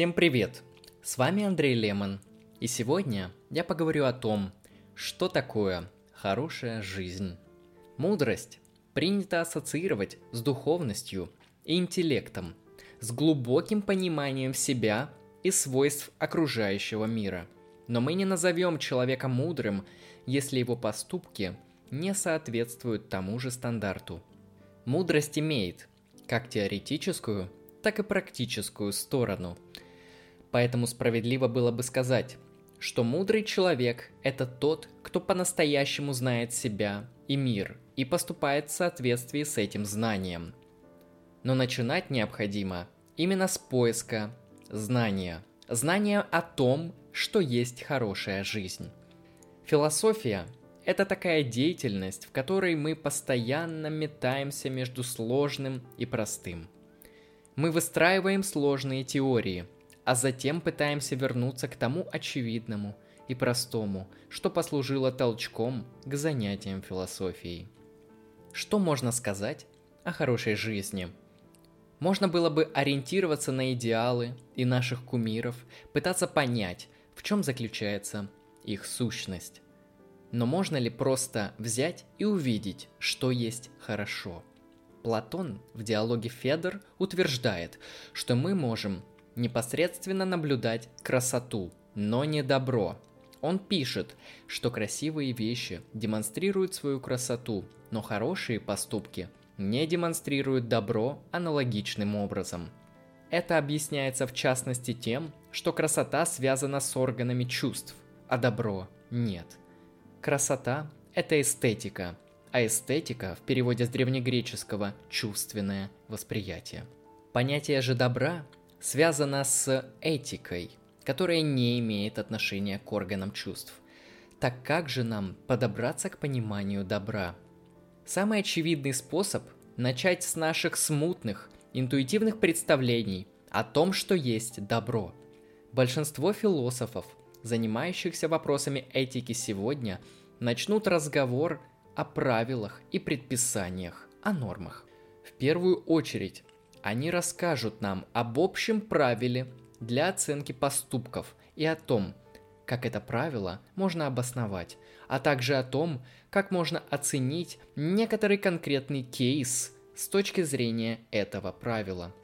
Всем привет! С вами Андрей Лемон, и сегодня я поговорю о том, что такое хорошая жизнь. Мудрость принято ассоциировать с духовностью и интеллектом, с глубоким пониманием себя и свойств окружающего мира. Но мы не назовем человека мудрым, если его поступки не соответствуют тому же стандарту. Мудрость имеет как теоретическую, так и практическую сторону. Поэтому справедливо было бы сказать, что мудрый человек – это тот, кто по-настоящему знает себя и мир и поступает в соответствии с этим знанием. Но начинать необходимо именно с поиска знания. Знания о том, что есть хорошая жизнь. Философия – это такая деятельность, в которой мы постоянно метаемся между сложным и простым – мы выстраиваем сложные теории, а затем пытаемся вернуться к тому очевидному и простому, что послужило толчком к занятиям философией. Что можно сказать о хорошей жизни? Можно было бы ориентироваться на идеалы и наших кумиров, пытаться понять, в чем заключается их сущность. Но можно ли просто взять и увидеть, что есть хорошо – Платон в диалоге Федор утверждает, что мы можем непосредственно наблюдать красоту, но не добро. Он пишет, что красивые вещи демонстрируют свою красоту, но хорошие поступки не демонстрируют добро аналогичным образом. Это объясняется в частности тем, что красота связана с органами чувств, а добро нет. Красота – это эстетика – а эстетика в переводе с древнегреческого «чувственное восприятие». Понятие же добра связано с этикой, которая не имеет отношения к органам чувств. Так как же нам подобраться к пониманию добра? Самый очевидный способ – начать с наших смутных, интуитивных представлений о том, что есть добро. Большинство философов, занимающихся вопросами этики сегодня, начнут разговор о правилах и предписаниях, о нормах. В первую очередь, они расскажут нам об общем правиле для оценки поступков и о том, как это правило можно обосновать, а также о том, как можно оценить некоторый конкретный кейс с точки зрения этого правила.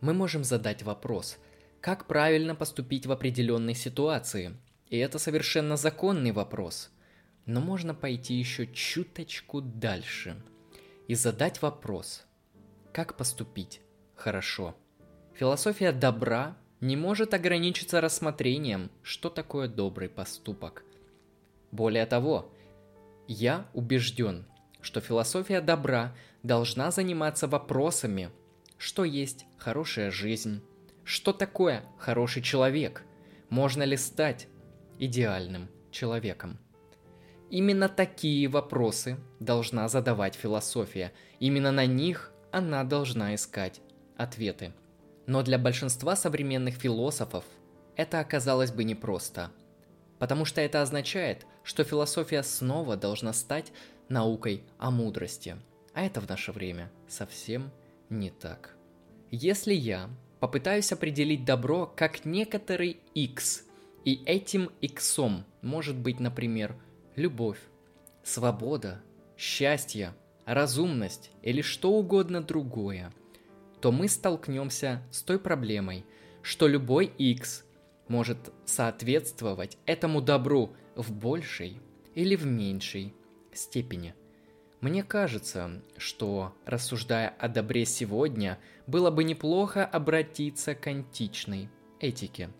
Мы можем задать вопрос, как правильно поступить в определенной ситуации, и это совершенно законный вопрос – но можно пойти еще чуточку дальше и задать вопрос, как поступить хорошо. Философия добра не может ограничиться рассмотрением, что такое добрый поступок. Более того, я убежден, что философия добра должна заниматься вопросами, что есть хорошая жизнь, что такое хороший человек, можно ли стать идеальным человеком. Именно такие вопросы должна задавать философия. Именно на них она должна искать ответы. Но для большинства современных философов это оказалось бы непросто. Потому что это означает, что философия снова должна стать наукой о мудрости. А это в наше время совсем не так. Если я попытаюсь определить добро как некоторый x, и этим x может быть, например, любовь, свобода, счастье, разумность или что угодно другое, то мы столкнемся с той проблемой, что любой X может соответствовать этому добру в большей или в меньшей степени. Мне кажется, что, рассуждая о добре сегодня, было бы неплохо обратиться к античной этике.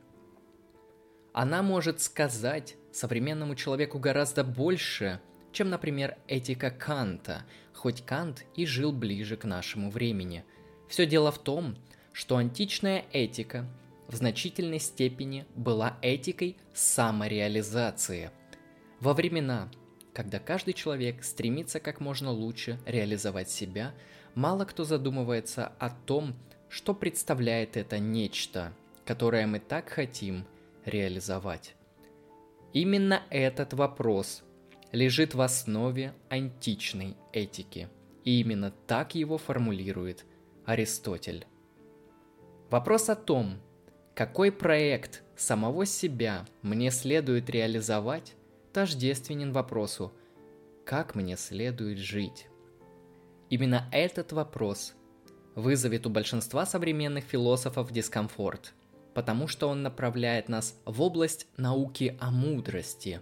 Она может сказать современному человеку гораздо больше, чем, например, этика Канта, хоть Кант и жил ближе к нашему времени. Все дело в том, что античная этика в значительной степени была этикой самореализации. Во времена, когда каждый человек стремится как можно лучше реализовать себя, мало кто задумывается о том, что представляет это нечто, которое мы так хотим реализовать. Именно этот вопрос лежит в основе античной этики, и именно так его формулирует Аристотель. Вопрос о том, какой проект самого себя мне следует реализовать, тождественен вопросу, как мне следует жить. Именно этот вопрос вызовет у большинства современных философов дискомфорт, потому что он направляет нас в область науки о мудрости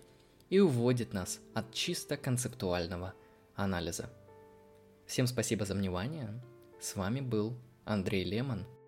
и уводит нас от чисто концептуального анализа. Всем спасибо за внимание. С вами был Андрей Лемон –